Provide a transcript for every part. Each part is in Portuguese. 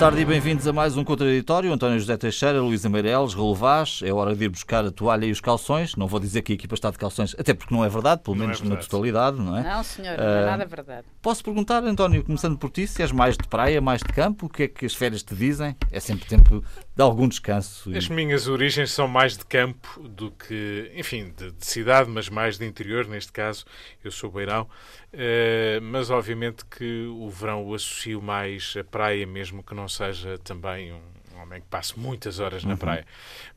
Boa tarde e bem-vindos a mais um Contraditório. António José Teixeira, Luísa Meireles, Raul Vaz. É hora de ir buscar a toalha e os calções. Não vou dizer que a equipa está de calções, até porque não é verdade, pelo Não é menos na verdade. totalidade, não é? Não, senhor, não é Ah, nada verdade. Posso perguntar, António, começando por ti, se és mais de praia, mais de campo, o que é que as férias te dizem? É sempre tempo de algum descanso. e- As minhas origens são mais de campo do que, enfim, de, de cidade, mas mais de interior, neste caso. Eu sou beirão. Eh, mas, obviamente, que o verão o associo mais à praia, mesmo que não seja também um homem que passe muitas horas na praia.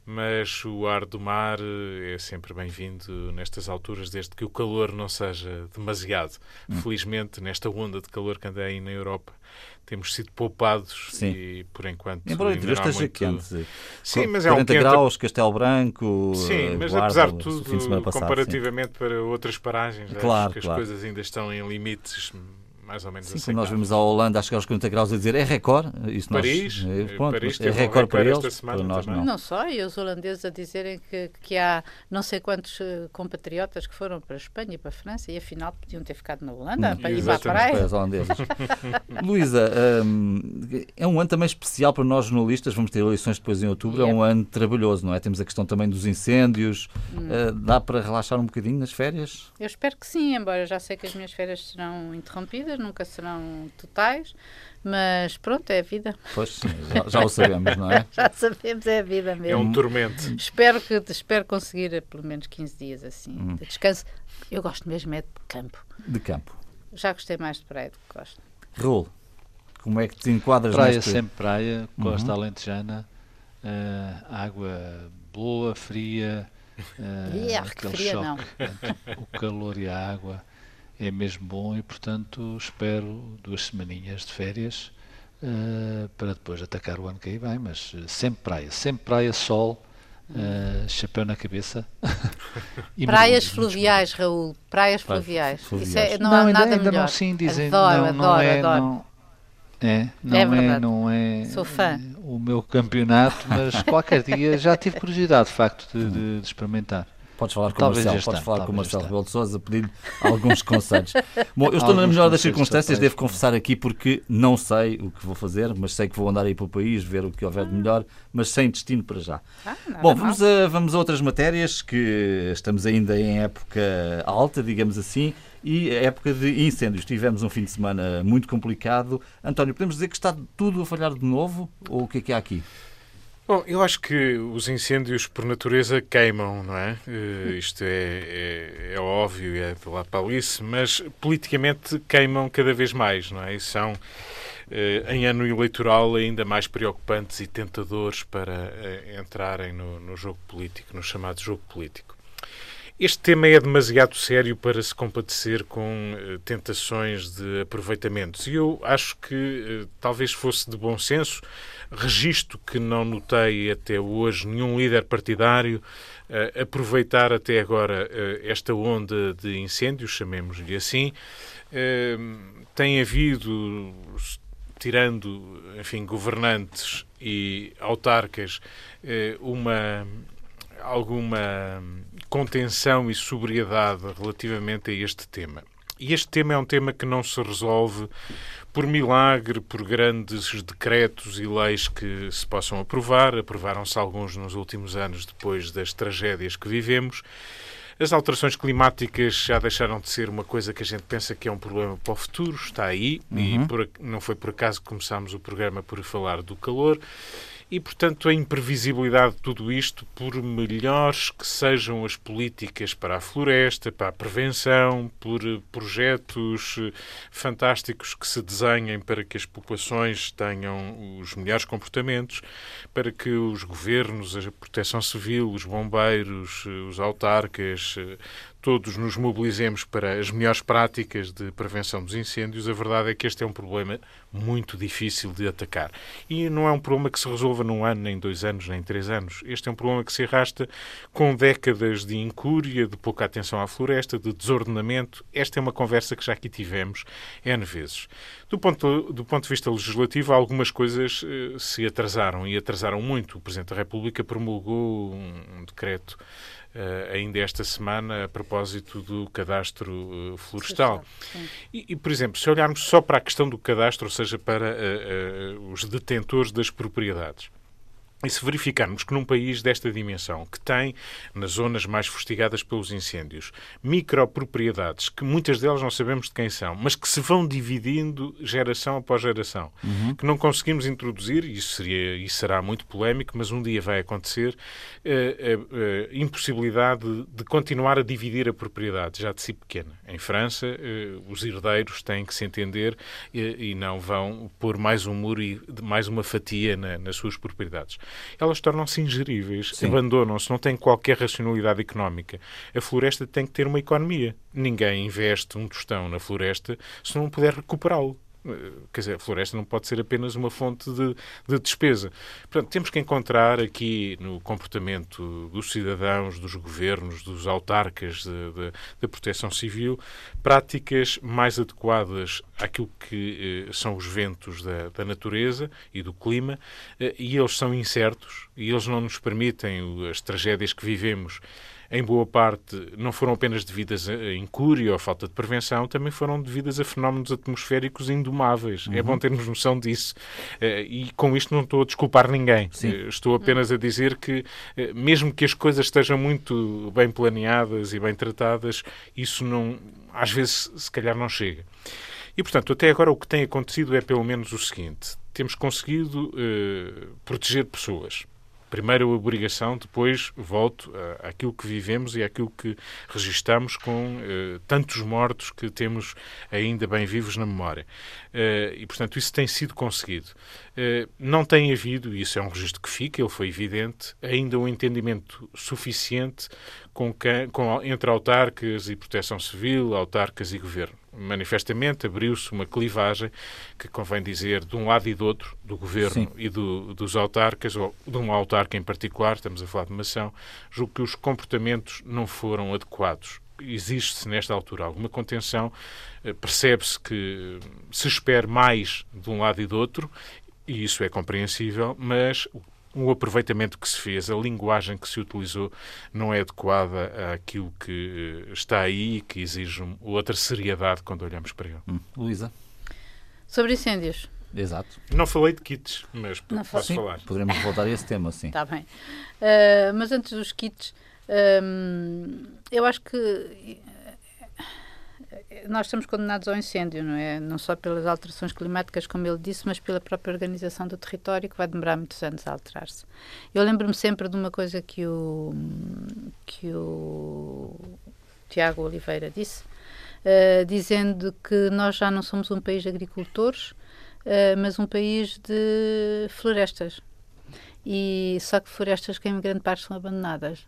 Mas o ar do mar eh, é sempre bem-vindo nestas alturas, desde que o calor não seja demasiado. Felizmente, nesta onda de calor que anda aí na Europa, temos sido poupados Sim. e, por enquanto, Embora o interior esteja muito- quente. Sim, mas é um 40 quente graus, Castelo Branco, Sim, eh, mas Guarda, apesar de o fim de tudo, passado, sim. comparativamente para outras paragens, acho Claro, que as claro. coisas ainda estão em limites mais ou menos Sim, quando nós vimos a Holanda a chegar aos 40 graus a dizer é recorde, isso Paris, nós, eh, eh, pronto, Paris é um recorde para eles, para nós também. não. Não só, e os holandeses a dizerem que, que há não sei quantos eh, compatriotas que foram para a Espanha e para a França e afinal podiam ter ficado na Holanda Hum, para ir para a exatamente. Para praia. as holandesas. Luísa, hum, é um ano também especial para nós jornalistas, vamos ter eleições depois em outubro, é um ano trabalhoso, não é? Temos a questão também dos incêndios, Hum. eh, dá para relaxar um bocadinho nas férias? Eu espero que sim, embora já sei que as minhas férias serão interrompidas, nunca serão totais, mas pronto, é a vida. Pois, já, já o sabemos, não é? Já sabemos, é a vida É mesmo. um tormento. Espero, que, espero conseguir eh, pelo menos 15 dias assim Hum. de descanso. Eu gosto mesmo é de campo. De campo. Já gostei mais de praia do que gosto. Raul, como é que te enquadras Praia, neste... sempre praia, costa Uhum. alentejana, eh, água boa, fria, eh, Ih, que aquele fria choque não. entre o calor e a água é mesmo bom e, portanto, espero duas semaninhas de férias eh, para depois atacar o ano que aí vem, mas eh, sempre praia, sempre praia, sol, eh, chapéu na cabeça. e Praias fluviais, Raul. Praias fluviais. fluviais. Isso é, não, não, há ainda, nada ainda melhor. não sim dizem, Adoro, não, não adoro, é, adoro. não é, não É é, não é Sou fã. o meu campeonato, mas qualquer dia já tive curiosidade, de facto, de, de- de experimentar. Podes falar com Talvez o Marcelo, podes falar com o Marcelo Rebelo de Sousa, pedir alguns conselhos. Bom, eu estou na melhor das circunstâncias, devo confessar aqui, porque não sei o que vou fazer, mas sei que vou andar aí para o país, ver o que houver de melhor, mas sem destino para já. Ah, Bom, vamos a, vamos a outras matérias que estamos ainda em época alta, digamos assim, e a época de incêndios. Tivemos um fim de semana muito complicado. António, podemos dizer que está tudo a falhar de novo? Ou o que é que há aqui? Bom, eu acho que os incêndios, por natureza, queimam, não é? Eh, isto é, é, é óbvio, é de lá para isso, mas politicamente queimam cada vez mais, não é? E são, eh, em ano eleitoral, ainda mais preocupantes e tentadores para eh, entrarem no, no jogo político, no chamado jogo político. Este tema é demasiado sério para se compadecer com eh, tentações de aproveitamentos. E eu acho que eh, talvez fosse de bom senso, registro que não notei até hoje nenhum líder partidário eh, aproveitar até agora eh, esta onda de incêndios, chamemos-lhe assim. Eh, tem havido, tirando, enfim, governantes e autarcas, uma alguma contenção e sobriedade relativamente a este tema. E este tema é um tema que não se resolve por milagre, por grandes decretos e leis que se possam aprovar. Aprovaram-se alguns nos últimos anos, depois das tragédias que vivemos. As alterações climáticas já deixaram de ser uma coisa que a gente pensa que é um problema para o futuro, está aí, e por- não foi por acaso que começámos o programa por falar do calor. E, portanto, a imprevisibilidade de tudo isto, por melhores que sejam as políticas para a floresta, para a prevenção, por eh, projetos eh, fantásticos que se desenhem para que as populações tenham os melhores comportamentos, para que os governos, a proteção civil, os bombeiros, eh, os autarcas, todos nos mobilizemos para as melhores práticas de prevenção dos incêndios, a verdade é que este é um problema muito difícil de atacar. E não é um problema que se resolva num ano, nem dois anos, nem três anos. Este é um problema que se arrasta com décadas de incúria, de pouca atenção à floresta, de desordenamento. Esta é uma conversa que já aqui tivemos N vezes. Do ponto, do ponto de vista legislativo, algumas coisas eh, se atrasaram e atrasaram muito. O Presidente da República promulgou um, um decreto ainda esta semana a propósito do cadastro florestal. E, e, por exemplo, se olharmos só para a questão do cadastro, ou seja, para os detentores das propriedades. E se verificarmos que num país desta dimensão, que tem, nas zonas mais fustigadas pelos incêndios, micropropriedades, que muitas delas não sabemos de quem são, mas que se vão dividindo geração após geração, uhum. que não conseguimos introduzir, e isso, seria, isso será muito polémico, mas um dia vai acontecer, a, eh, a, eh, a impossibilidade de, de, continuar a dividir a propriedade, já de si pequena. Em França, eh, os herdeiros têm que se entender e não vão pôr mais um muro e mais uma fatia na, nas suas propriedades elas tornam-se ingeríveis, abandonam-se, não têm qualquer racionalidade económica. A floresta tem que ter uma economia. Ninguém investe um tostão na floresta se não puder recuperá-lo. Quer dizer, a floresta não pode ser apenas uma fonte de, de, despesa. Portanto, temos que encontrar aqui no comportamento dos cidadãos, dos governos, dos autarcas da proteção civil, práticas mais adequadas àquilo que eh, são os ventos da, da, natureza e do clima, eh, e eles são incertos, e eles não nos permitem as tragédias que vivemos em boa parte, não foram apenas devidas a incúria ou falta de prevenção, também foram devidas a fenómenos atmosféricos indomáveis. É uhum. É bom termos noção disso. Eh, e com isto não estou a desculpar ninguém. Sim. Eh, estou apenas a dizer que, eh, mesmo que as coisas estejam muito bem planeadas e bem tratadas, isso não, às vezes, se calhar, não chega. E, portanto, até agora o que tem acontecido é pelo menos o seguinte: temos conseguido proteger pessoas primeiro a obrigação, depois volto àquilo que vivemos e àquilo que registamos com uh, tantos mortos que temos ainda bem vivos na memória. Uh, e, portanto, isso tem sido conseguido. Uh, não tem havido, e isso é um registro que fica, ele foi evidente, ainda um entendimento suficiente com, com entre autarcas e proteção civil, autarcas e governo manifestamente abriu-se uma clivagem que convém dizer de um lado e do outro, do governo Sim. e do, dos autarcas, ou de um autarca em particular, estamos a falar de Mação, julgo que os comportamentos não foram adequados. Existe-se nesta altura alguma contenção, eh, percebe-se que se espera mais de um lado e do outro, e isso é compreensível, mas o aproveitamento que se fez, a linguagem que se utilizou não é adequada àquilo que eh, está aí e que exige outra seriedade quando olhamos para ele. Hum. Luísa? Sobre incêndios. Exato. Não falei de kits, mas não posso sim, falar. Poderemos voltar a esse tema, sim. Está bem. Uh, mas antes dos kits, uh, eu acho que nós estamos condenados ao incêndio, não é? Não só pelas alterações climáticas, como ele disse, mas pela própria organização do território, que vai demorar muitos anos a alterar-se. Eu lembro-me sempre de uma coisa que o, que o Tiago Oliveira disse, uh, dizendo que nós já não somos um país de agricultores, uh, mas um país de florestas. E só que florestas que em grande parte são abandonadas.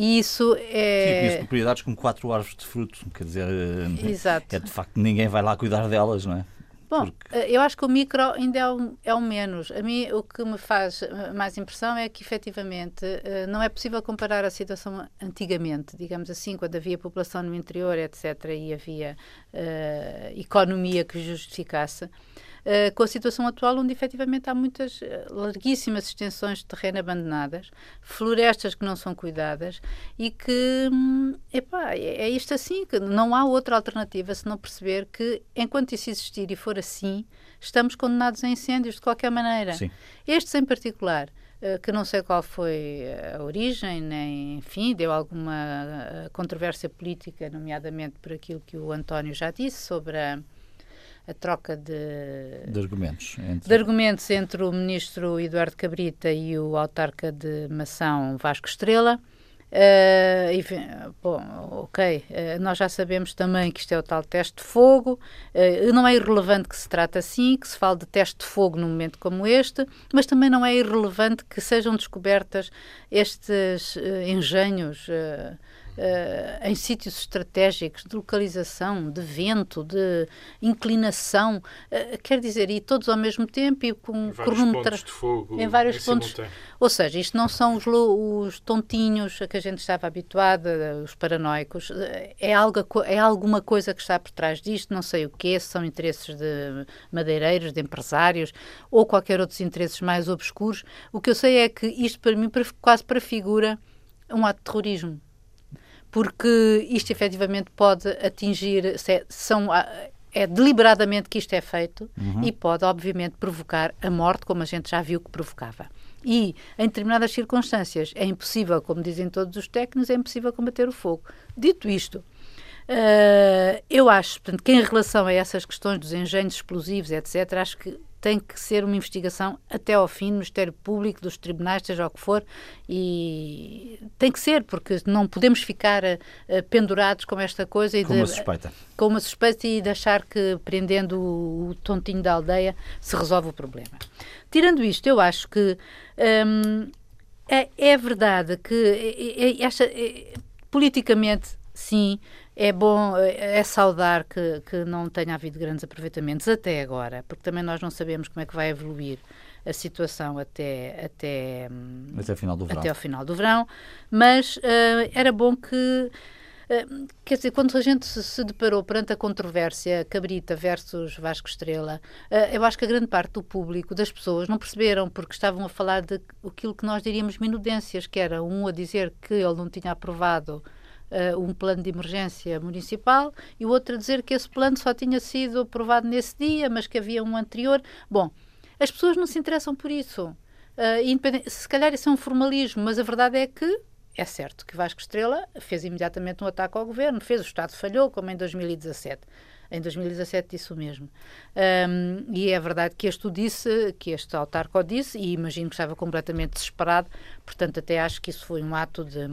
E isso é. Sim, propriedades com quatro árvores de fruto, quer dizer, eh, Exato. é de facto ninguém vai lá cuidar delas, não é? Bom, Porque... Eh, eu acho que o micro ainda é o, é o, menos. A mim, o que me faz eh, mais impressão é que, efetivamente, não é possível comparar a situação antigamente, digamos assim, quando havia população no interior, etc., e havia uh, economia que justificasse. Eh, com a situação atual, onde efetivamente há muitas eh, larguíssimas extensões de terreno abandonadas, florestas que não são cuidadas e que, hum, epá, é, é isto assim, que não há outra alternativa se não perceber que, enquanto isso existir e for assim, estamos condenados a incêndios de qualquer maneira. Sim. Estes em particular. Uh, que não sei qual foi a origem, nem, enfim, deu alguma controvérsia política, nomeadamente por aquilo que o António já disse sobre a, a troca de, de argumentos, entre... de argumentos entre o ministro Eduardo Cabrita e o autarca de Mação Vasco Estrela. Uh, e, bom, ok, uh, nós já sabemos também que isto é o tal teste de fogo, uh, não é irrelevante que se trate assim, que se fale de teste de fogo num momento como este, mas também não é irrelevante que sejam descobertas estes engenhos uh, em sítios estratégicos de localização, de vento, de inclinação, uh, quer dizer, e todos ao mesmo tempo e com cronômetros de fogo em vários em pontos. Simultâneo. Ou seja, isto não são os, os, tontinhos a que a gente estava habituado, os paranoicos, é, algo, é alguma coisa que está por trás disto, não sei o que, se são interesses de madeireiros, de empresários ou qualquer outros interesses mais obscuros. O que eu sei é que isto para mim quase prefigura um ato de terrorismo. Porque isto efetivamente pode atingir, é, são, é deliberadamente que isto é feito uhum. e pode, obviamente, provocar a morte, como a gente já viu que provocava. E, em determinadas circunstâncias, é impossível, como dizem todos os técnicos, é impossível combater o fogo. Dito isto, uh, eu acho, portanto, que em relação a essas questões dos engenhos explosivos, etc., acho que tem que ser uma investigação até ao fim, no Ministério Público, dos tribunais, seja o que for, e tem que ser, porque não podemos ficar uh, pendurados com esta coisa e com de, uma suspeita. Com uma suspeita e de achar que prendendo o, o tontinho da aldeia se resolve o problema. Tirando isto, eu acho que um, é, é, verdade que é, é, esta, é, politicamente, sim, é bom, é saudar que, que não tenha havido grandes aproveitamentos até agora, porque também nós não sabemos como é que vai evoluir a situação até até até, final do verão. até ao final do verão, mas uh, era bom que uh, quer dizer, quando a gente se deparou perante a controvérsia Cabrita versus Vasco Estrela, uh, eu acho que a grande parte do público, das pessoas, não perceberam porque estavam a falar de aquilo que nós diríamos minudências, que era um a dizer que ele não tinha aprovado uh, um plano de emergência municipal e o outro a dizer que esse plano só tinha sido aprovado nesse dia, mas que havia um anterior. Bom, as pessoas não se interessam por isso. Uh, se calhar isso é um formalismo, mas a verdade é que é certo que Vasco Estrela fez imediatamente um ataque ao governo, fez, o Estado falhou, como em 2017. Em 2017 disse o mesmo. Um, e é verdade que este o disse, que este autarco disse, e imagino que estava completamente desesperado, portanto até acho que isso foi um ato de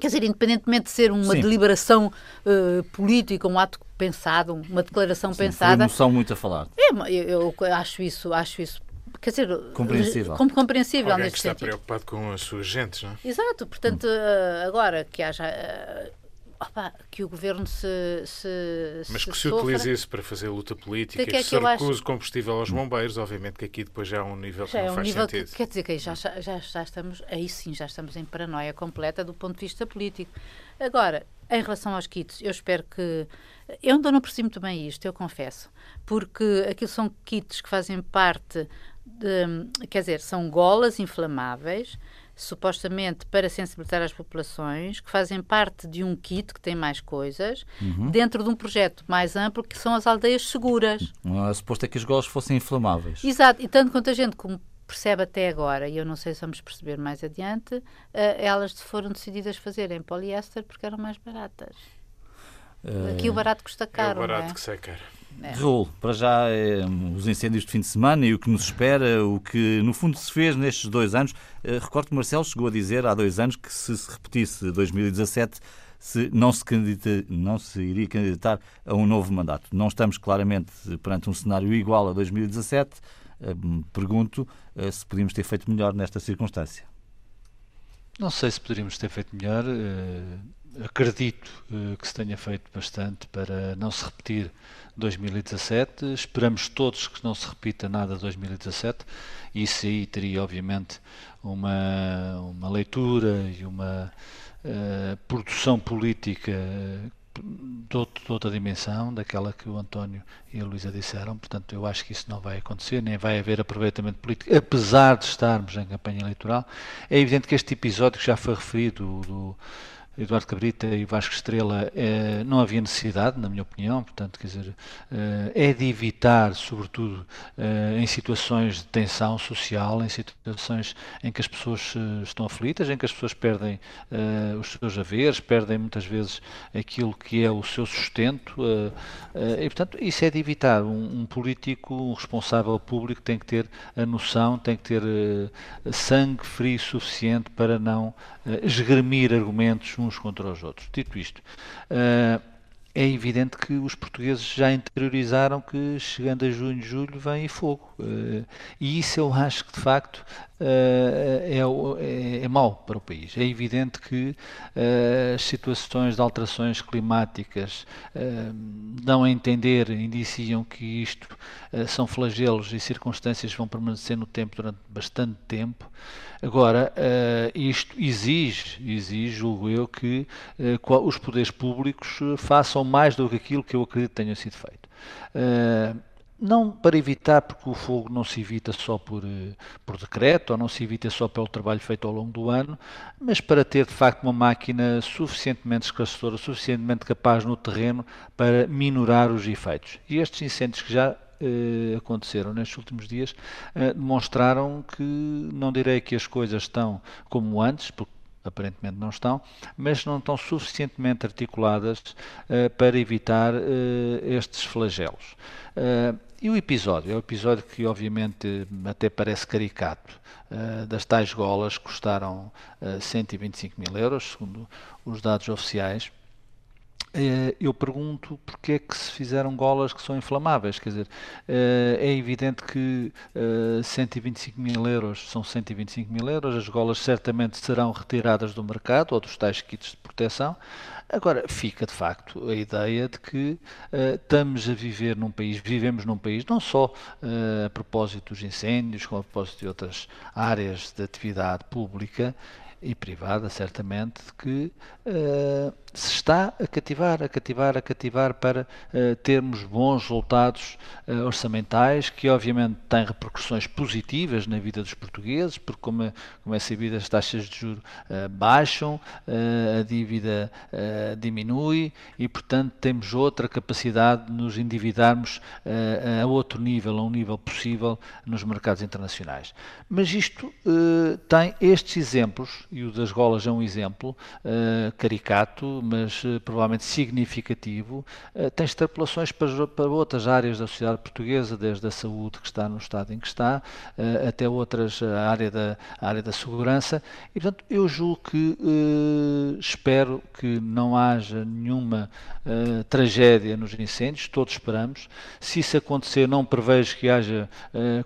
Quer dizer, independentemente de ser uma Sim. deliberação uh, política, um ato pensado, uma declaração Sim, pensada. Foi emoção muito a falar. É, eu, eu acho isso, acho isso quer dizer, compreensível. Como compreensível Alguém neste que está sentido. preocupado com as suas gentes, não é? Exato, portanto, hum. agora que haja uh, opa, que o governo se. se Mas se que se sofra. utilize isso para fazer luta política, que, é que se recuse acho... combustível aos bombeiros, obviamente que aqui depois já é um nível já que não é um faz nível sentido. Que, quer dizer que aí já, já, já estamos, aí sim, já estamos em paranoia completa do ponto de vista político. Agora, em relação aos kits, eu espero que. Eu ainda não percebi muito bem isto, eu confesso, porque aquilo são kits que fazem parte de. Quer dizer, são golas inflamáveis supostamente para sensibilizar as populações, que fazem parte de um kit que tem mais coisas, uhum. dentro de um projeto mais amplo que são as aldeias seguras. Não suposto é que as golas fossem inflamáveis. Exato, e tanto quanto a gente como percebe até agora, e eu não sei se vamos perceber mais adiante, uh, elas foram decididas fazer em poliéster porque eram mais baratas. Uh... Aqui o barato custa caro. É o barato não é? que sai caro. É. Raul, para já é, os incêndios de fim de semana e o que nos espera, o que no fundo se fez nestes dois anos. Uh, recordo que Marcelo chegou a dizer há dois anos que se se repetisse 2017 se não se, não se iria candidatar a um novo mandato. Não estamos claramente perante um cenário igual a 2017. Uh, pergunto uh, se podíamos ter feito melhor nesta circunstância. Não sei se poderíamos ter feito melhor. Acredito que se tenha feito bastante para não se repetir 2017. Esperamos todos que não se repita nada de 2017. Isso aí teria, obviamente, uma, uma leitura e uma uh, produção política de, outro, de, outra dimensão, daquela que o António e a Luísa disseram. Portanto, eu acho que isso não vai acontecer, nem vai haver aproveitamento político, apesar de estarmos em campanha eleitoral. É evidente que este episódio que já foi referido do Eduardo Cabrita e Vasco Estrela, eh, não havia necessidade, na minha opinião, portanto, quer dizer, eh, é de evitar, sobretudo eh, em situações de tensão social, em situações em que as pessoas estão aflitas, em que as pessoas perdem os seus haveres, perdem muitas vezes aquilo que é o seu sustento, e portanto, isso é de evitar. Um, um político, um responsável público tem que ter a noção, tem que ter sangue frio suficiente para não esgrimir argumentos uns contra os outros. Dito isto, uh, é evidente que os portugueses já interiorizaram que chegando a junho, julho vem fogo. Uh, e isso eu acho que de facto é, é, é mau para o país. É evidente que uh, as situações de alterações climáticas dão a entender, indiciam que isto são flagelos e circunstâncias que vão permanecer no tempo durante bastante tempo. Agora, isto exige, exige, julgo eu, que os poderes públicos façam mais do que aquilo que eu acredito tenha sido feito. Não para evitar, porque o fogo não se evita só por, eh, por decreto, ou não se evita só pelo trabalho feito ao longo do ano, mas para ter de facto uma máquina suficientemente esclarecedora, suficientemente capaz no terreno para minorar os efeitos. E estes incêndios que já eh, aconteceram nestes últimos dias eh, demonstraram que, não direi que as coisas estão como antes, porque aparentemente não estão, mas não estão suficientemente articuladas uh, para evitar uh, estes flagelos. E o episódio? É um episódio que, obviamente, até parece caricato. Uh, das tais golas custaram uh, 125 mil euros, segundo os dados oficiais. Uh, eu pergunto porque é que se fizeram golas que são inflamáveis. Quer dizer, é evidente que 125 mil euros são 125 mil euros, as golas certamente serão retiradas do mercado ou dos tais kits de proteção. Agora, fica de facto a ideia de que uh, estamos a viver num país, vivemos num país, não só uh, a propósito dos incêndios, como a propósito de outras áreas de atividade pública e privada, certamente, que uh, se está a cativar, a cativar, a cativar para uh, termos bons resultados uh, orçamentais, que obviamente têm repercussões positivas na vida dos portugueses, porque como como é sabido as taxas de juros baixam, a dívida diminui e portanto temos outra capacidade de nos endividarmos a outro nível, a um nível possível nos mercados internacionais. Mas isto tem estes exemplos e o das golas é um exemplo uh, mas uh, provavelmente significativo, uh, tem extrapolações para, para, outras áreas da sociedade portuguesa, desde a saúde, que está no estado em que está, até outras, a área, da, área da segurança, e portanto eu julgo que, espero que não haja nenhuma tragédia nos incêndios, todos esperamos, se isso acontecer não prevejo que haja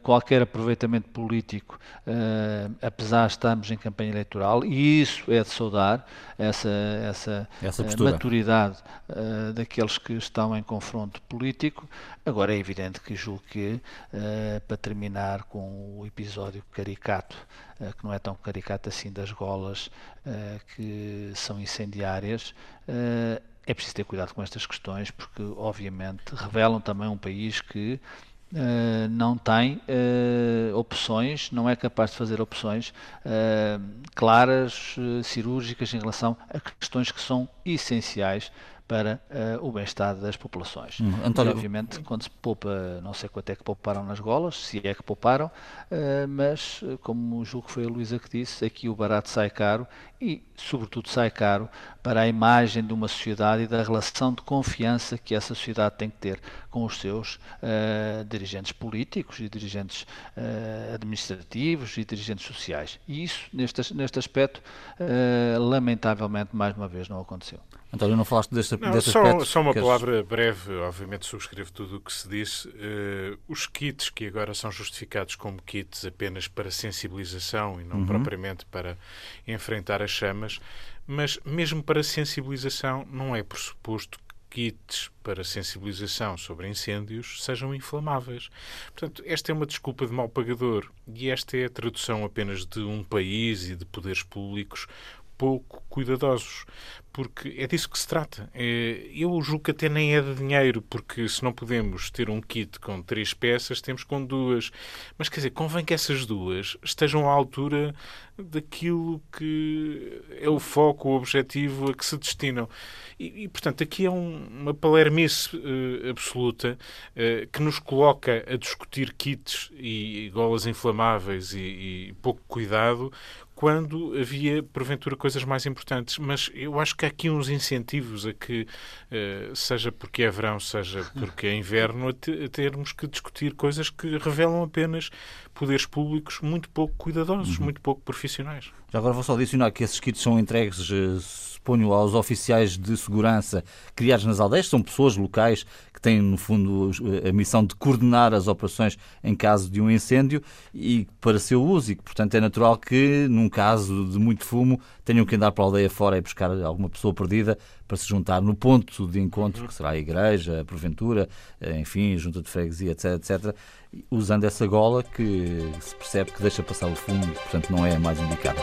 qualquer aproveitamento político, apesar de estarmos em campanha eleitoral, e isso é de saudar, essa, essa, eh, maturidade uh, daqueles que estão em confronto político. Agora é evidente que julgo que, uh, para terminar com o episódio caricato, uh, que não é tão caricato assim das golas que são incendiárias, é preciso ter cuidado com estas questões, porque obviamente revelam também um país que Uh, não tem uh, opções, não é capaz de fazer opções uh, claras, cirúrgicas em relação a questões que são essenciais para uh, o bem-estar das populações. Hum, António... E, obviamente, quando se poupa, não sei quanto é que pouparam nas golas, se é que pouparam, uh, mas, como julgo que foi a Luísa que disse, aqui o barato sai caro e, sobretudo, sai caro para a imagem de uma sociedade e da relação de confiança que essa sociedade tem que ter com os seus uh, dirigentes políticos e dirigentes administrativos e dirigentes sociais. E isso, neste, neste aspecto, lamentavelmente, mais uma vez, não aconteceu. António, não falaste deste, não, deste só, aspecto? Só uma queres... palavra breve, obviamente subscrevo tudo o que se disse. Uh, os kits que agora são justificados como kits apenas para sensibilização e não uhum. propriamente para enfrentar as chamas, mas mesmo para sensibilização não é pressuposto kits para sensibilização sobre incêndios sejam inflamáveis. Portanto, esta é uma desculpa de mal pagador e esta é a tradução apenas de um país e de poderes públicos pouco cuidadosos, porque é disso que se trata. É, eu julgo que até nem é de dinheiro, porque se não podemos ter um kit com três peças, temos com duas. Mas quer dizer, convém que essas duas estejam à altura daquilo que é o foco, o objetivo a que se destinam. E, e portanto, aqui é um, uma palermice uh, absoluta uh, que nos coloca a discutir kits e, e golas inflamáveis e, e pouco cuidado quando havia, porventura, coisas mais importantes. Mas eu acho que há aqui uns incentivos a que, eh, seja porque é verão, seja porque é inverno, a termos que discutir coisas que revelam apenas poderes públicos muito pouco cuidadosos, uhum. muito pouco profissionais. Já agora vou só adicionar que esses kits são entregues eh, suponho, aos oficiais de segurança criados nas aldeias, são pessoas locais têm, no fundo, a missão de coordenar as operações em caso de um incêndio e para seu uso, e que, portanto, é natural que, num caso de muito fumo, tenham que andar para a aldeia fora e buscar alguma pessoa perdida para se juntar no ponto de encontro, que será a igreja, a porventura, enfim, a junta de freguesia, etc, etc, usando essa gola que se percebe que deixa passar o fumo portanto, não é a mais indicada.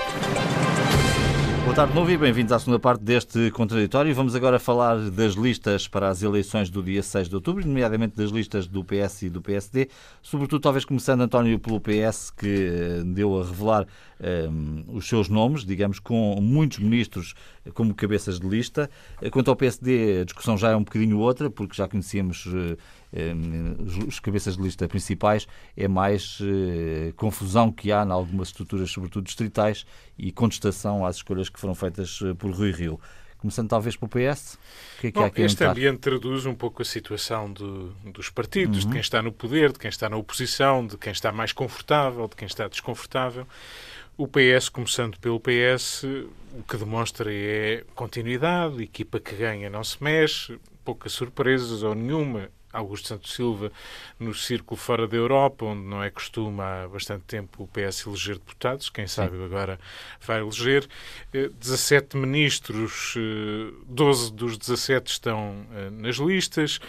Boa tarde de novo e bem-vindos à segunda parte deste contraditório. Vamos agora falar das listas para as eleições do dia 6 de outubro, nomeadamente das listas do PS e do PSD, sobretudo talvez começando, António, pelo PS, que eh, deu a revelar um, ehm, os seus nomes, digamos, com muitos ministros como cabeças de lista. Quanto ao PSD, a discussão já é um bocadinho outra, porque já conhecíamos uh, os cabeças de lista principais, é mais uh, confusão que há em algumas estruturas, sobretudo distritais, e contestação às escolhas que foram feitas uh, por Rui Rio. Começando talvez pelo PS, o que é que Bom, há aqui Este ambiente traduz um pouco a situação do, dos partidos, uhum. de quem está no poder, de quem está na oposição, de quem está mais confortável, de quem está desconfortável. O PS, começando pelo PS, o que demonstra é continuidade, equipa que ganha não se mexe, poucas surpresas ou nenhuma. Augusto Santos Silva no círculo fora da Europa, onde não é costume há bastante tempo o PS eleger deputados, quem sabe Sim. agora vai eleger. 17 eh, ministros, 12 eh, dos 17 estão eh, nas listas,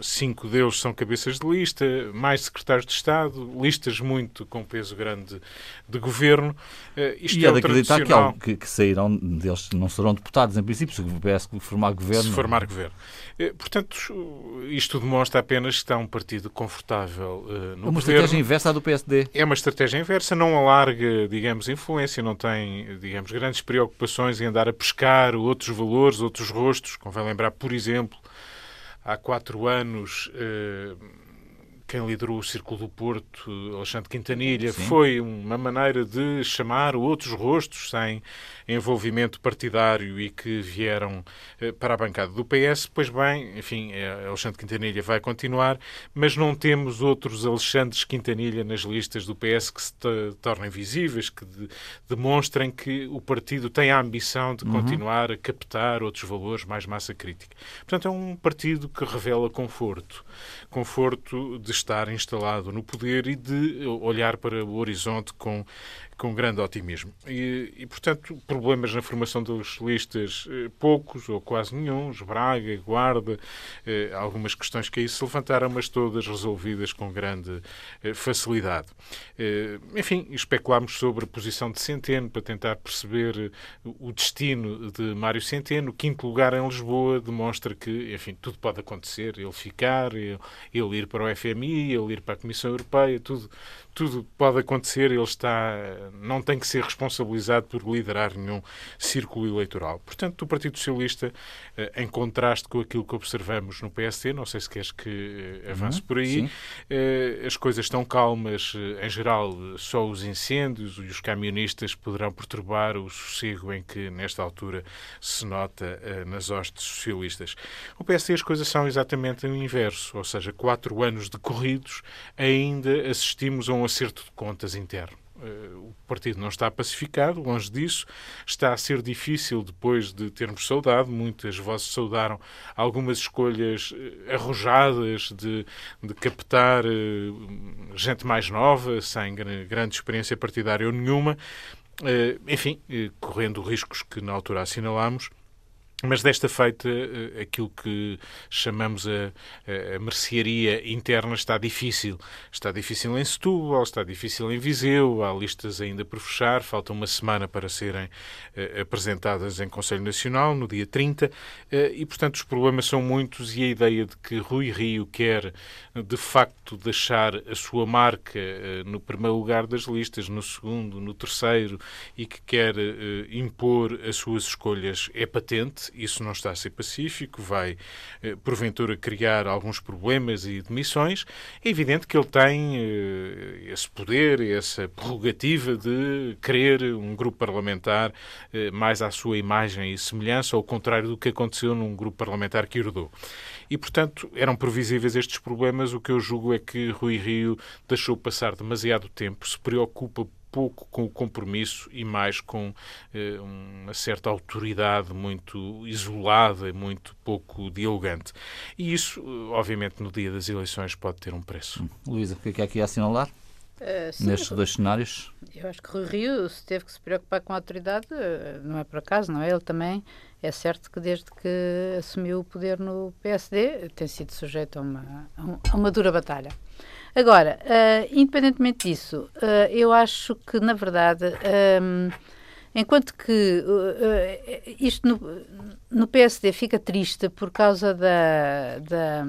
5 deles são cabeças de lista, mais secretários de Estado, listas muito com peso grande de governo. Isto e é, é de acreditar que, que, que sairão deles, não serão deputados, em princípio, se o PS formar governo. Se formar governo. Portanto, isto demonstra apenas que está um partido confortável uh, no é uma governo. estratégia inversa à do PSD. É uma estratégia inversa, não alarga, digamos, influência, não tem, digamos, grandes preocupações em andar a pescar outros valores, outros rostos. Convém lembrar, por exemplo, há quatro anos. Uh, quem liderou o Círculo do Porto, Alexandre Quintanilha, Sim. foi uma maneira de chamar outros rostos sem envolvimento partidário e que vieram eh, para a bancada do PS. Pois bem, enfim, eh, Alexandre Quintanilha vai continuar, mas não temos outros Alexandres Quintanilha nas listas do PS que se tornem visíveis, que de, demonstrem que o partido tem a ambição de uhum. continuar a captar outros valores, mais massa crítica. Portanto, é um partido que revela conforto. Conforto de estar instalado no poder e de olhar para o horizonte com com grande otimismo. E, e, portanto, problemas na formação das listas, eh, poucos ou quase nenhum, Braga, Guarda, eh, algumas questões que aí se levantaram, mas todas resolvidas com grande eh, facilidade. enfim, especulámos sobre a posição de Centeno para tentar perceber o destino de Mário Centeno. O quinto lugar em Lisboa demonstra que, enfim, tudo pode acontecer. Ele ficar, ele ir para o FMI, ele ir para a Comissão Europeia, tudo tudo pode acontecer, ele está, não tem que ser responsabilizado por liderar nenhum círculo eleitoral. Portanto, o Partido Socialista, eh, em contraste com aquilo que observamos no PSD, não sei se queres que eh, avance uhum, por aí, sim. Eh, as coisas estão calmas, em geral, só os incêndios e os camionistas poderão perturbar o sossego em que, nesta altura, se nota nas hostes socialistas. O PSD as coisas são exatamente o inverso, ou seja, quatro anos decorridos, ainda assistimos a um acerto de contas interno. Eh, o partido não está pacificado, longe disso. Está a ser difícil depois de termos saudado. Muitas vozes saudaram algumas escolhas eh, arrojadas de, de captar eh, gente mais nova, sem grande experiência partidária ou nenhuma. Enfim, correndo riscos que na altura assinalámos. Mas desta feita, eh, aquilo que chamamos a, a, mercearia interna está difícil. Está difícil em Setúbal, está difícil em Viseu, há listas ainda por fechar, falta uma semana para serem uh, apresentadas em Conselho Nacional, no dia 30, uh, e, portanto, os problemas são muitos e a ideia de que Rui Rio quer, de facto, deixar a sua marca no primeiro lugar das listas, no segundo, no terceiro, e que quer impor as suas escolhas é patente isso não está a ser pacífico, vai, eh, porventura, criar alguns problemas e demissões. É evidente que ele tem eh, esse poder, essa prerrogativa de querer um grupo parlamentar eh, mais à sua imagem e semelhança, ao contrário do que aconteceu num grupo parlamentar que herdou. E, portanto, eram previsíveis estes problemas. O que eu julgo é que Rui Rio deixou passar demasiado tempo, se preocupa pouco com o compromisso e mais com eh, uma certa autoridade muito isolada e muito pouco dialogante. E isso, obviamente, no dia das eleições pode ter um preço. Hum. Luísa, o que é que há aqui a assinalar? Uh, sim, Nestes dois cenários? Eu acho que Rui Rio se teve que se preocupar com a autoridade, eh, não é por acaso, não é? Ele também é certo que desde que assumiu o poder no PSD tem sido sujeito a uma, a uma dura batalha. Agora, uh, independentemente disso, uh, eu acho que, na verdade, um, enquanto que uh, isto no, no, PSD fica triste por causa da, da,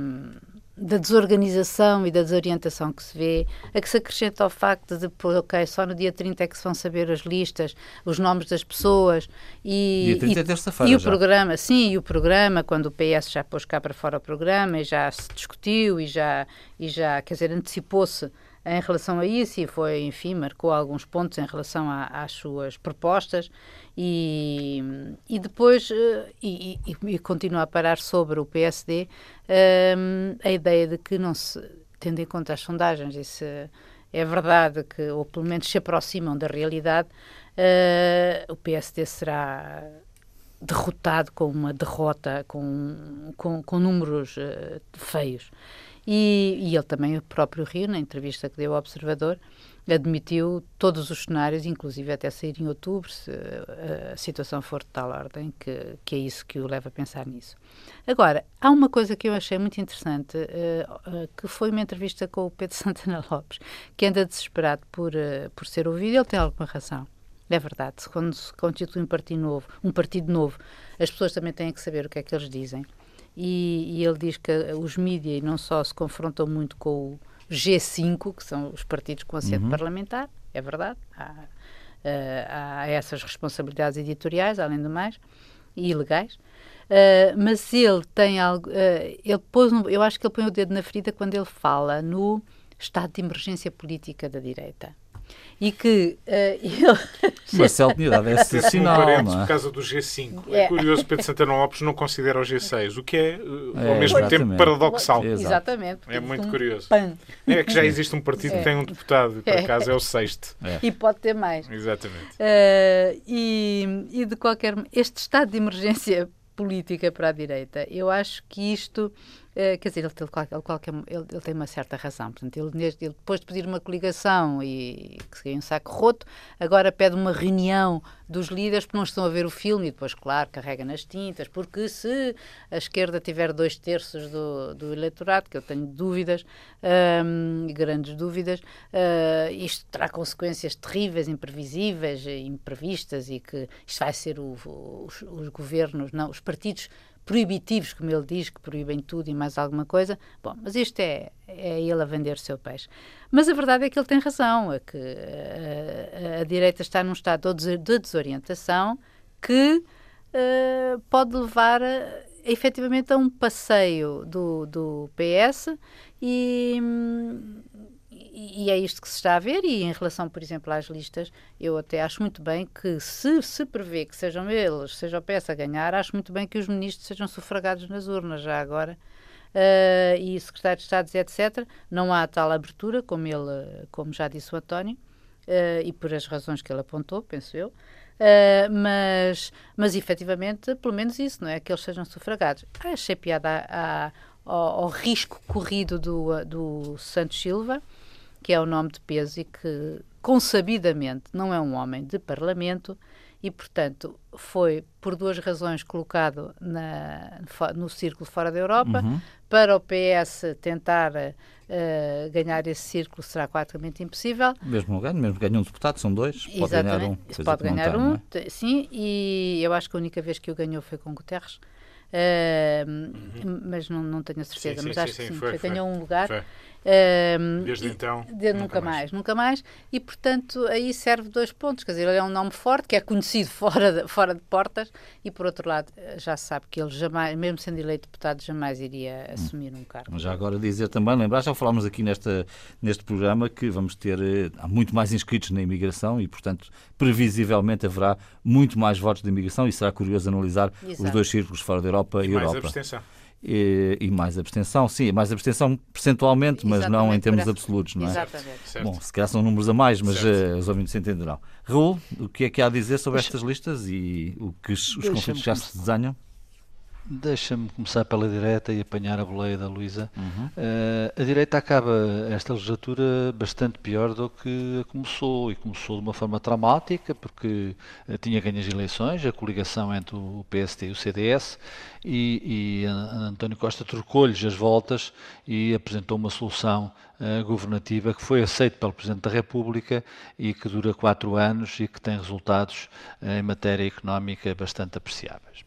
da, desorganização e da desorientação que se vê, a que se acrescenta ao facto de, ok, só no dia 30 é que se vão saber as listas, os nomes das pessoas e, dia 30 e, é e o já. programa, sim, e o programa, quando o PS já pôs cá para fora o programa e já se discutiu e já, e já quer dizer, antecipou-se em relação a isso e foi, enfim, marcou alguns pontos em relação a, às suas propostas e, e depois, eh, e, e, e continua a parar sobre o PSD um, ehm, a ideia de que não se, tendo em conta as sondagens, isso é verdade que, ou pelo menos se aproximam da realidade, uh, o PSD será derrotado com uma derrota com, com, com números uh, feios. E, e, ele também, o próprio Rio, na entrevista que deu ao Observador, admitiu todos os cenários, inclusive até sair em outubro, se a situação for de tal ordem, que, que é isso que o leva a pensar nisso. Agora, há uma coisa que eu achei muito interessante, uh, uh, que foi uma entrevista com o Pedro Santana Lopes, que anda desesperado por, uh, por ser ouvido, ele tem alguma razão. É verdade, quando se constitui um partido novo, um partido novo, as pessoas também têm que saber o que é que eles dizem e, e ele diz que os mídias não só se confrontam muito com o G5, que são os partidos com assento uhum. parlamentar, é verdade, há, uh, há essas responsabilidades editoriais, além do mais, e ilegais, uh, mas ele tem algo, uh, ele pôs, eu acho que ele põe o dedo na ferida quando ele fala no estado de emergência política da direita e que uh, ele... Marcelo tinha dado esse sinal, um não é? por causa do G5. É, é curioso, Pedro Santana Lopes não considera o G6, o que é, uh, é ao mesmo exatamente. tempo, paradoxal. Exatamente. É muito um curioso. Pan. É que já existe um partido é. que tem um deputado, por é. acaso é o sexto. É. E pode ter mais. Exatamente. Uh, e, e de qualquer... Este estado de emergência política para a direita, eu acho que isto Uh, quer dizer, ele, ele, ele, ele, tem uma certa razão. Portanto, ele, ele, depois de pedir uma coligação e que seria um saco roto, agora pede uma reunião dos líderes porque não estão a ver o filme e depois, claro, carrega nas tintas, porque se a esquerda tiver dois terços do, do eleitorado, que eu tenho dúvidas, um, grandes dúvidas, uh, isto terá consequências terríveis, imprevisíveis, imprevistas e que isto vai ser o, os, os governos, não, os partidos proibitivos, como ele diz, que proíbem tudo e mais alguma coisa. Bom, mas isto é, é ele a vender o seu peixe. Mas a verdade é que ele tem razão, é que a, eh, a, a direita está num estado de desorientação que uh, pode levar a, efetivamente a um passeio do, do PS e, e, é isto que se está a ver. E em relação, por exemplo, às listas, eu até acho muito bem que, se se prevê que sejam eles, seja o PS a ganhar, acho muito bem que os ministros sejam sufragados nas urnas já agora. Uh, e secretários de Estado, etc. Não há tal abertura, como, ele, como já disse o António, uh, e por as razões que ele apontou, penso eu. Uh, mas, mas efetivamente, pelo menos isso, não é? Que eles sejam sufragados. Ah, achei piada a, a, ao, ao, risco corrido do, do Santos Silva, que é o nome de peso e que, consabidamente, não é um homem de parlamento e, portanto, foi por duas razões colocado na, no círculo fora da Europa. Uhum. Para o PS tentar uh, ganhar esse círculo será praticamente impossível. Mesmo ganho, mesmo ganha um deputado, são dois, pode ganhar um. Pode ganhar um, é? sim, e eu acho que a única vez que o ganhou foi com Guterres. Uh, uhum. mas não, não tenho a certeza, sim, mas sim, acho sim, que sim, foi, foi, ganhou um lugar. Foi. Um, Desde então, de, nunca, nunca mais. mais. nunca mais. E, portanto, aí serve dois pontos. Quer dizer, ele é um nome forte, que é conhecido fora de, fora de portas, e, por outro lado, já se sabe que ele jamais, mesmo sendo eleito deputado, jamais iria assumir um cargo. Já agora dizer também, lembrar, já falámos aqui nesta, neste programa que vamos ter eh, há muito mais inscritos na imigração e, portanto, previsivelmente haverá muito mais votos de imigração e será curioso analisar Exato. os dois círculos fora da Europa e, e Europa. Abstenção e, e, mais abstenção, sim, mais abstenção percentualmente, mas Exatamente, não em termos absolutos, não é? Exatamente. Bom, se calhar são números a mais, mas uh, os ouvintes entenderão. Raul, o que é que há a dizer sobre estas listas e o que os, os conflitos já se desenham? Deixa-me começar pela direita e apanhar a boleia da Luísa. Uhum. Uh, a direita acaba esta legislatura bastante pior do que começou, e começou de uma forma traumática, porque uh, tinha ganho as eleições, a coligação entre o PSD e o CDS, e, e António Costa trocou-lhes as voltas e apresentou uma solução uh, governativa que foi aceita pelo Presidente da República e que dura quatro anos e que tem resultados em matéria económica bastante apreciáveis.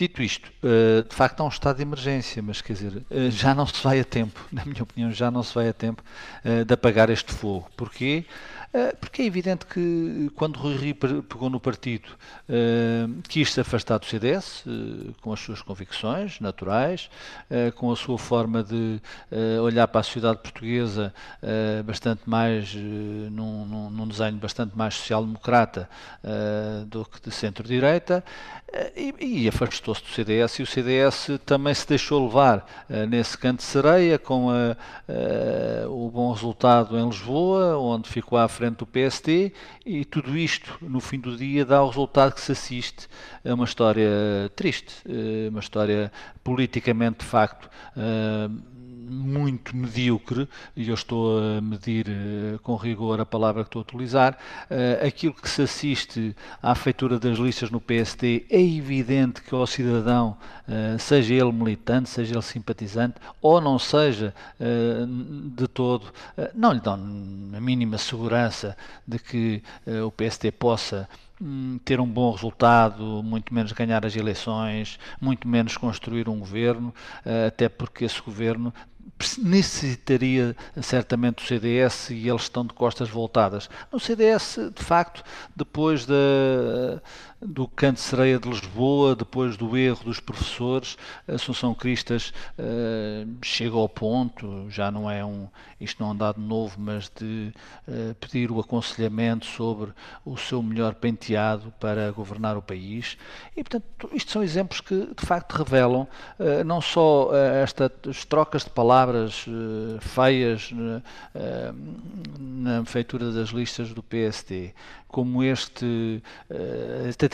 Dito isto, eh, de facto há um estado de emergência, mas quer dizer, eh, já não se vai a tempo, na minha opinião, já não se vai a tempo eh, de apagar este fogo. Porquê? Porque é evidente que quando Rui Rio pegou no partido quis se afastar do CDS com as suas convicções naturais, com a sua forma de olhar para a sociedade portuguesa bastante mais num, num desenho bastante mais social-democrata do que de centro-direita e, e afastou-se do CDS e o CDS também se deixou levar nesse canto de sereia com a, o bom resultado em Lisboa, onde ficou à frente do PST e tudo isto, no fim do dia, dá o resultado que se assiste a uma história triste, eh, uma história politicamente, de facto, eh, muito medíocre, e eu estou a medir uh, com rigor a palavra que estou a utilizar, uh, aquilo que se assiste à feitura das listas no PSD é evidente que ao cidadão, uh, seja ele militante, seja ele simpatizante, ou não seja de todo, não lhe dão a mínima segurança de que o PSD possa hum, ter um bom resultado, muito menos ganhar as eleições, muito menos construir um governo, até porque esse governo necessitaria certamente o CDS e eles estão de costas voltadas. No CDS, de facto, depois da do canto sereia de Lisboa, depois do erro dos professores, Assunção Cristas uh, chega ao ponto, já não é um, isto não é um dado novo, mas de uh, pedir o aconselhamento sobre o seu melhor penteado para governar o país. E, portanto, isto são exemplos que, de facto, revelam uh, não só estas trocas de palavras feias na feitura das listas do PSD, como este, esta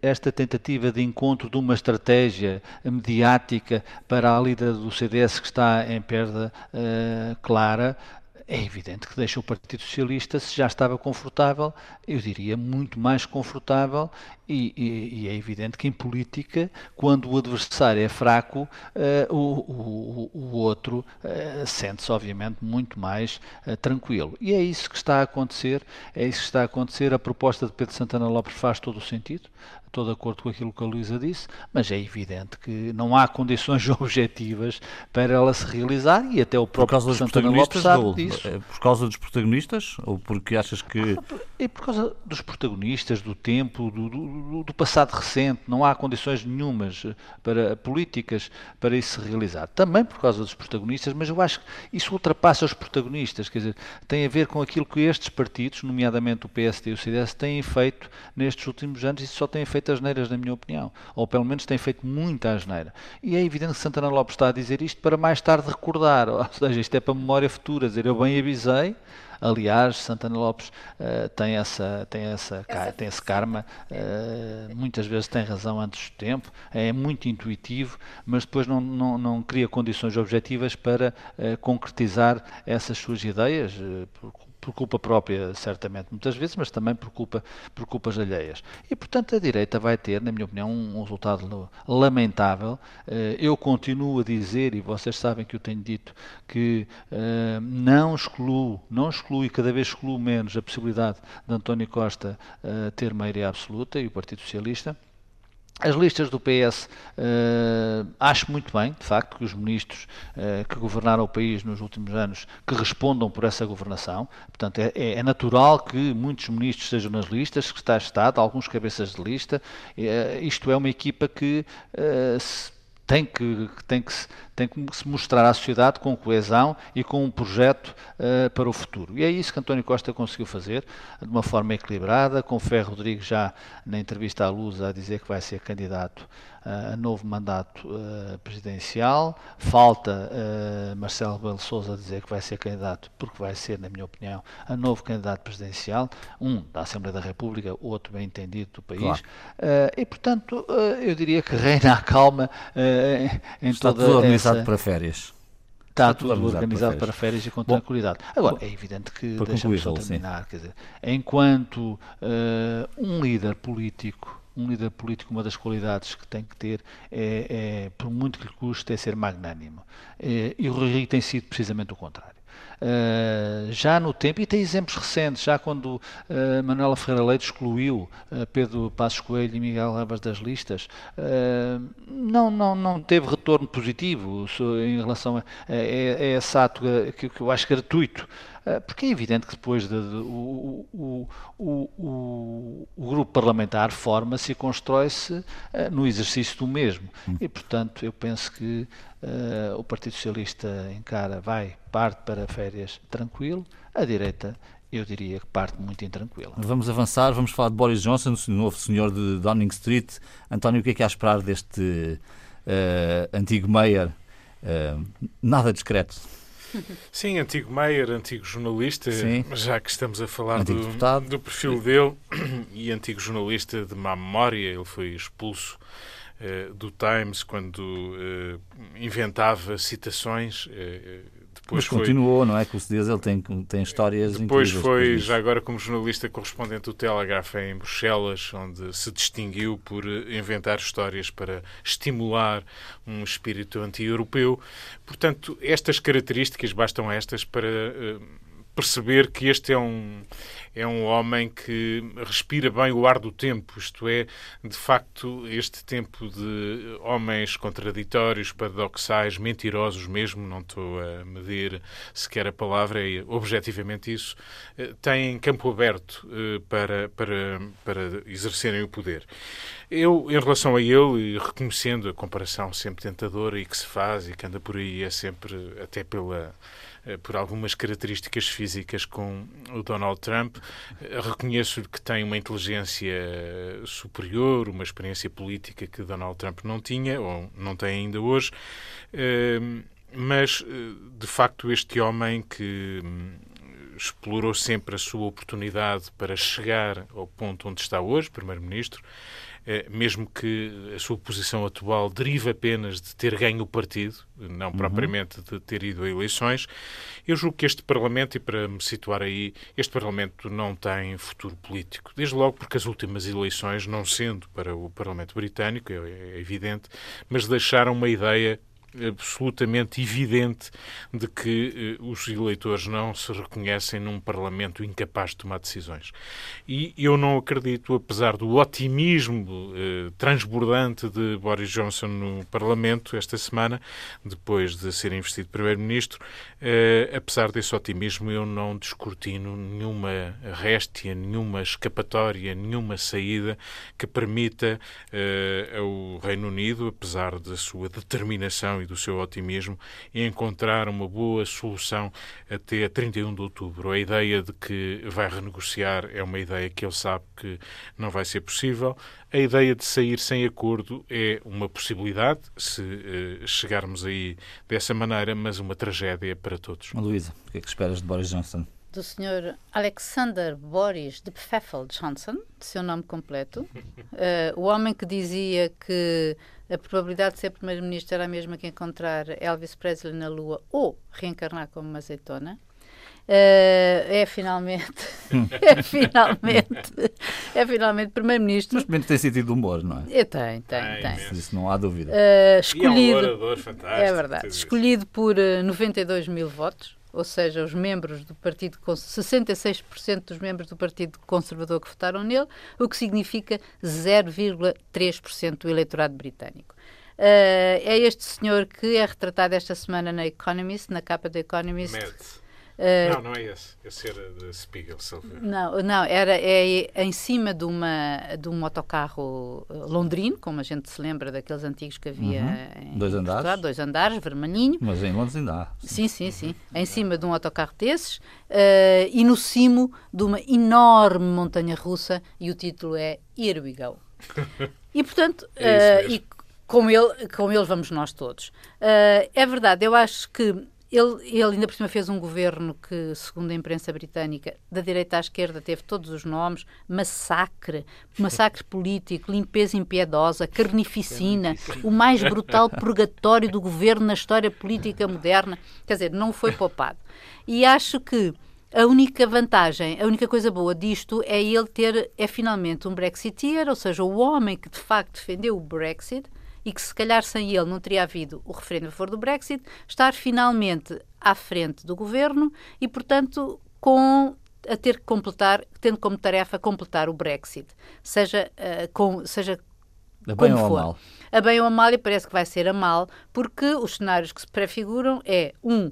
esta tentativa de encontro de uma estratégia mediática para a líder do CDS que está em perda uh, clara, é evidente que deixa o Partido Socialista, se já estava confortável, eu diria muito mais confortável, e, e, e é evidente que em política, quando o adversário é fraco, uh, o, o, o, outro uh, sente-se obviamente muito mais uh, tranquilo. E é isso que está a acontecer, é isso que está a acontecer. A proposta de Pedro Santana Lopes faz todo o sentido, estou de acordo com aquilo que a Luísa disse, mas é evidente que não há condições objetivas para ela se realizar e até o próprio causa dos protagonistas sabe disso. É por causa dos protagonistas ou porque achas que é por causa dos protagonistas, do tempo, do, do, do passado recente, não há condições nenhumas para políticas para isso se realizar. Também por causa dos protagonistas, mas eu acho que isso ultrapassa os protagonistas, quer dizer, tem a ver com aquilo que estes partidos, nomeadamente o PSD e o CDS, têm feito nestes últimos anos e só têm feito feito asneiras, na minha opinião. Ou pelo menos tem feito muita asneira. E é evidente que Santana Lopes está a dizer isto para mais tarde recordar. Ou seja, isto é para memória futura. Dizer, eu bem avisei. Aliás, Santana Lopes uh, tem, essa, tem, essa, essa tem esse karma, uh, muitas vezes tem razão antes do tempo, é muito intuitivo, mas depois não, não, não cria condições objetivas para uh, concretizar essas suas ideias, por culpa própria, certamente, muitas vezes, mas também por, culpa, por culpas alheias. E, portanto, a direita vai ter, na minha opinião, um, resultado lamentável. Eh, eu continuo a dizer, e vocês sabem que eu tenho dito, que uh, não excluo, não excluo e cada vez excluo menos a possibilidade de António Costa uh, ter maioria absoluta e o Partido Socialista. As listas do PS uh, eh, acho muito bem, de facto, que os ministros uh, que governaram o país nos últimos anos que respondam por essa governação. Portanto, é, é, é natural que muitos ministros sejam nas listas, que está Estado, alguns cabeças de lista. Uh, isto é uma equipa que se tem que, tem, que, tem que se mostrar à sociedade com coesão e com um projeto uh, para o futuro. E é isso que António Costa conseguiu fazer, de uma forma equilibrada, com Ferro Rodrigues já na entrevista à Luz a dizer que vai ser candidato a novo mandato uh, presidencial. Falta uh, Marcelo Rebelo Sousa dizer que vai ser candidato, porque vai ser, na minha opinião, a novo candidato presidencial, um da Assembleia da República, outro bem entendido do país. Claro. Uh, e, portanto, eu diria que reina a calma em Está toda tudo organizado essa... para férias. Está, tudo organizado, para, férias. e com Bom, tranquilidade. Agora, bom, é evidente que, deixa-me só terminar, quer dizer, enquanto um líder político um líder político, uma das qualidades que tem que ter, é, é por muito que lhe custe, é ser magnânimo. É, e o Rui tem sido precisamente o contrário. Uh, já no tempo, e tem exemplos recentes, já quando uh, Manuela Ferreira Leite excluiu uh, Pedro Passos Coelho e Miguel Rabas das listas, não, não, não teve retorno positivo em relação a, a, a esse ato que, que eu acho gratuito. Eh, porque é evidente que depois de, de, o, o, o, o, grupo parlamentar forma-se e constrói-se eh, no exercício do mesmo. Hum. E, portanto, eu penso que uh, o Partido Socialista encara, vai, parte para férias tranquilo, a direita eu diria que parte muito intranquila. Vamos avançar, vamos falar de Boris Johnson, o novo senhor de Downing Street. António, o que é que há a esperar deste uh, antigo mayor? Uh, nada discreto. Sim, antigo Meyer, antigo jornalista, Sim. já que estamos a falar do, do, perfil dele, e antigo jornalista de má memória, ele foi expulso uh, do Times quando uh, inventava citações. Uh, depois Mas continuou, não é? Que o CDS ele tem, tem histórias Depois foi, já agora como jornalista correspondente do Telegraph em Bruxelas, onde se distinguiu por inventar histórias para estimular um espírito anti-europeu. Portanto, estas características, bastam estas para uh, perceber que este é um, é um homem que respira bem o ar do tempo, isto é, de facto, este tempo de homens contraditórios, paradoxais, mentirosos mesmo, não estou a medir sequer a palavra, é objetivamente isso, eh, têm campo aberto eh, para, para, para exercerem o poder. Eu, em relação a ele, e reconhecendo a comparação sempre tentadora e que se faz e que anda por aí, é sempre, até pela por algumas características físicas com o Donald Trump. Eh, reconheço que tem uma inteligência superior, uma experiência política que Donald Trump não tinha, ou não tem ainda hoje. Eh, mas, de facto, este homem que hum, explorou sempre a sua oportunidade para chegar ao ponto onde está hoje, Primeiro-Ministro, eh, mesmo que a sua posição atual derive apenas de ter ganho o partido, não uhum. propriamente de ter ido a eleições, eu julgo que este Parlamento, e para me situar aí, este Parlamento não tem futuro político. Desde logo porque as últimas eleições, não sendo para o Parlamento Britânico, é, é evidente, mas deixaram uma ideia absolutamente evidente de que eh, os eleitores não se reconhecem num Parlamento incapaz de tomar decisões. E eu não acredito, apesar do otimismo eh, transbordante de Boris Johnson no Parlamento esta semana, depois de ser investido Primeiro-Ministro, eh, apesar desse otimismo, eu não descortino nenhuma réstia, nenhuma escapatória, nenhuma saída que permita eh, ao Reino Unido, apesar da sua determinação e do seu otimismo e encontrar uma boa solução até 31 de outubro. A ideia de que vai renegociar é uma ideia que ele sabe que não vai ser possível. A ideia de sair sem acordo é uma possibilidade, se uh, chegarmos aí dessa maneira, mas uma tragédia para todos. Luísa, o que é que esperas de Boris Johnson? do Sr. Alexander Boris de Pfeffel Johnson, seu nome completo, uh, o homem que dizia que a probabilidade de ser primeiro-ministro era a mesma que encontrar Elvis Presley na Lua ou reencarnar como uma azeitona. Uh, é finalmente, é finalmente, é finalmente primeiro-ministro. Mas pelo tem sentido de humor, não é? é tem, tem, é, tem. Isso não há dúvida. Uh, escolhido, é, um é verdade, escolhido por 92 mil votos ou seja, os membros do Partido 66% dos membros do Partido Conservador que votaram nele, o que significa 0,3% do eleitorado britânico. Uh, é este senhor que é retratado esta semana na Economist, na capa da Economist. Uh, não, não é esse. Esse era de Spiegel, Não, não era é, em cima de, uma, de um autocarro eh, londrino, como a gente se lembra daqueles antigos que havia uhum. em dois andares. Portugal, dois andares, vermelhinho. Mas em Londres ainda há. Sim, sim, sim. em cima de um autocarro desses uh, e no cimo de uma enorme montanha russa e o título é Here We Go. E portanto, é uh, e com ele, com ele vamos nós todos. Uh, é verdade, eu acho que ele, ele ainda por cima fez um governo que, segundo a imprensa britânica, da direita à esquerda teve todos os nomes: massacre, massacre político, limpeza impiedosa, carnificina, o mais brutal purgatório do governo na história política moderna. Quer dizer, não foi poupado. E acho que a única vantagem, a única coisa boa disto é ele ter, é finalmente um Brexiteer, ou seja, o homem que de facto defendeu o Brexit, e que se calhar sem ele não teria havido o referendo a favor do Brexit, estar finalmente à frente do governo e, portanto, com a ter que completar, tendo como tarefa completar o Brexit, seja uh, com, seja a bem ou a mal? A bem ou a mal, e parece que vai ser a mal, porque os cenários que se prefiguram é, um,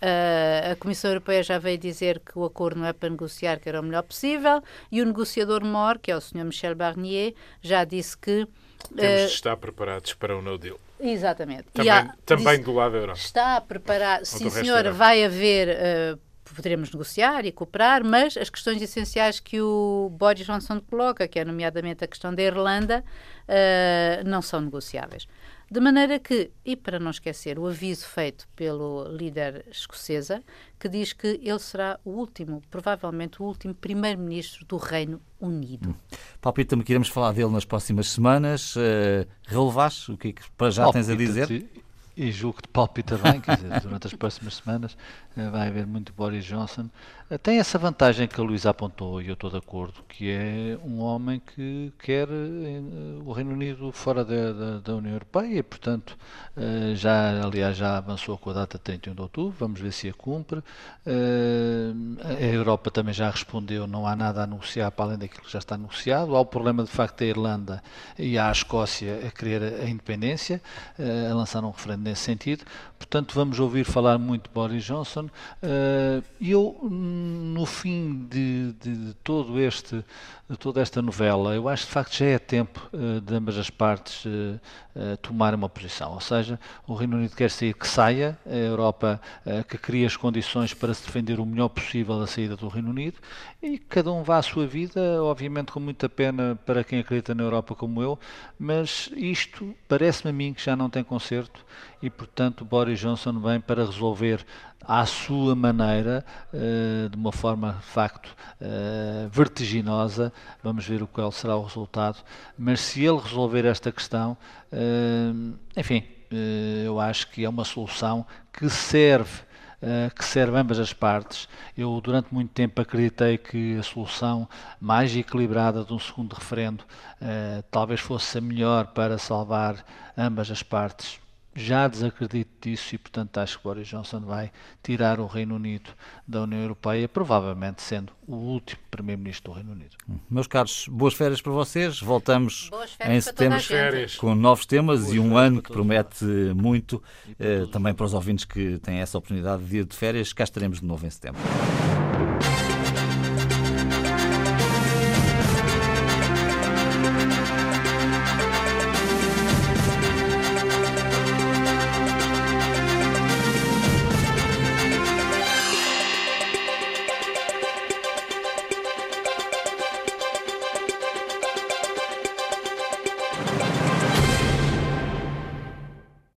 Uh, a Comissão Europeia já veio dizer que o acordo não é para negociar, que era o melhor possível, e o negociador mor, que é o Sr. Michel Barnier, já disse que temos de estar preparados para o no deal. Exatamente. Também, há, também do lado da Europa. Está preparado. Sim, senhora, vai haver. Uh, poderemos negociar e cooperar, mas as questões essenciais que o Boris Johnson coloca, que é nomeadamente a questão da Irlanda, uh, não são negociáveis. De maneira que, e para não esquecer, o aviso feito pelo líder escocesa, que diz que ele será o último, provavelmente o último primeiro-ministro do Reino Unido. Hum. Palpita-me que iremos falar dele nas próximas semanas. Uh, relevaste o que é que para já tens a dizer? E julgo que palpita bem, quer dizer, durante as próximas semanas vai haver muito Boris Johnson tem essa vantagem que a Luísa apontou, e eu estou de acordo, que é um homem que quer eh, o Reino Unido fora da, da, da União Europeia, e, portanto, eh, já, aliás, já avançou com a data de 31 de outubro, vamos ver se a cumpre. Eh, a Europa também já respondeu, não há nada a negociar para além daquilo que já está negociado. Há o problema, de facto, da Irlanda e há a Escócia a querer a independência, a lançar um referendo nesse sentido. Portanto, vamos ouvir falar muito de Boris Johnson. E eu no fim de, de, de, todo este, de toda esta novela, eu acho de facto já é tempo uh, de ambas as partes uh, uh, tomarem uma posição. Ou seja, o Reino Unido quer sair que saia, a Europa que cria as condições para se defender o melhor possível da saída do Reino Unido e cada um vá à sua vida, obviamente com muita pena para quem acredita na Europa como eu, mas isto parece-me a mim que já não tem conserto e, portanto, Boris Johnson vem para resolver à sua maneira, de uma forma de facto vertiginosa, Vamos ver qual será o resultado. Mas se ele resolver esta questão, uh, enfim, eu acho que é uma solução que serve que serve ambas as partes. Eu, durante muito tempo, acreditei que a solução mais equilibrada de um segundo referendo talvez fosse a melhor para salvar ambas as partes já desacredito disso e, portanto, acho que Boris Johnson vai tirar o Reino Unido da União Europeia, provavelmente sendo o último Primeiro-Ministro do Reino Unido. Hum. Meus caros, boas férias para vocês. Voltamos em setembro com novos temas boas e um ano que promete muito, eh, também para os ouvintes que têm essa oportunidade de ir de férias. Cá estaremos de novo em setembro.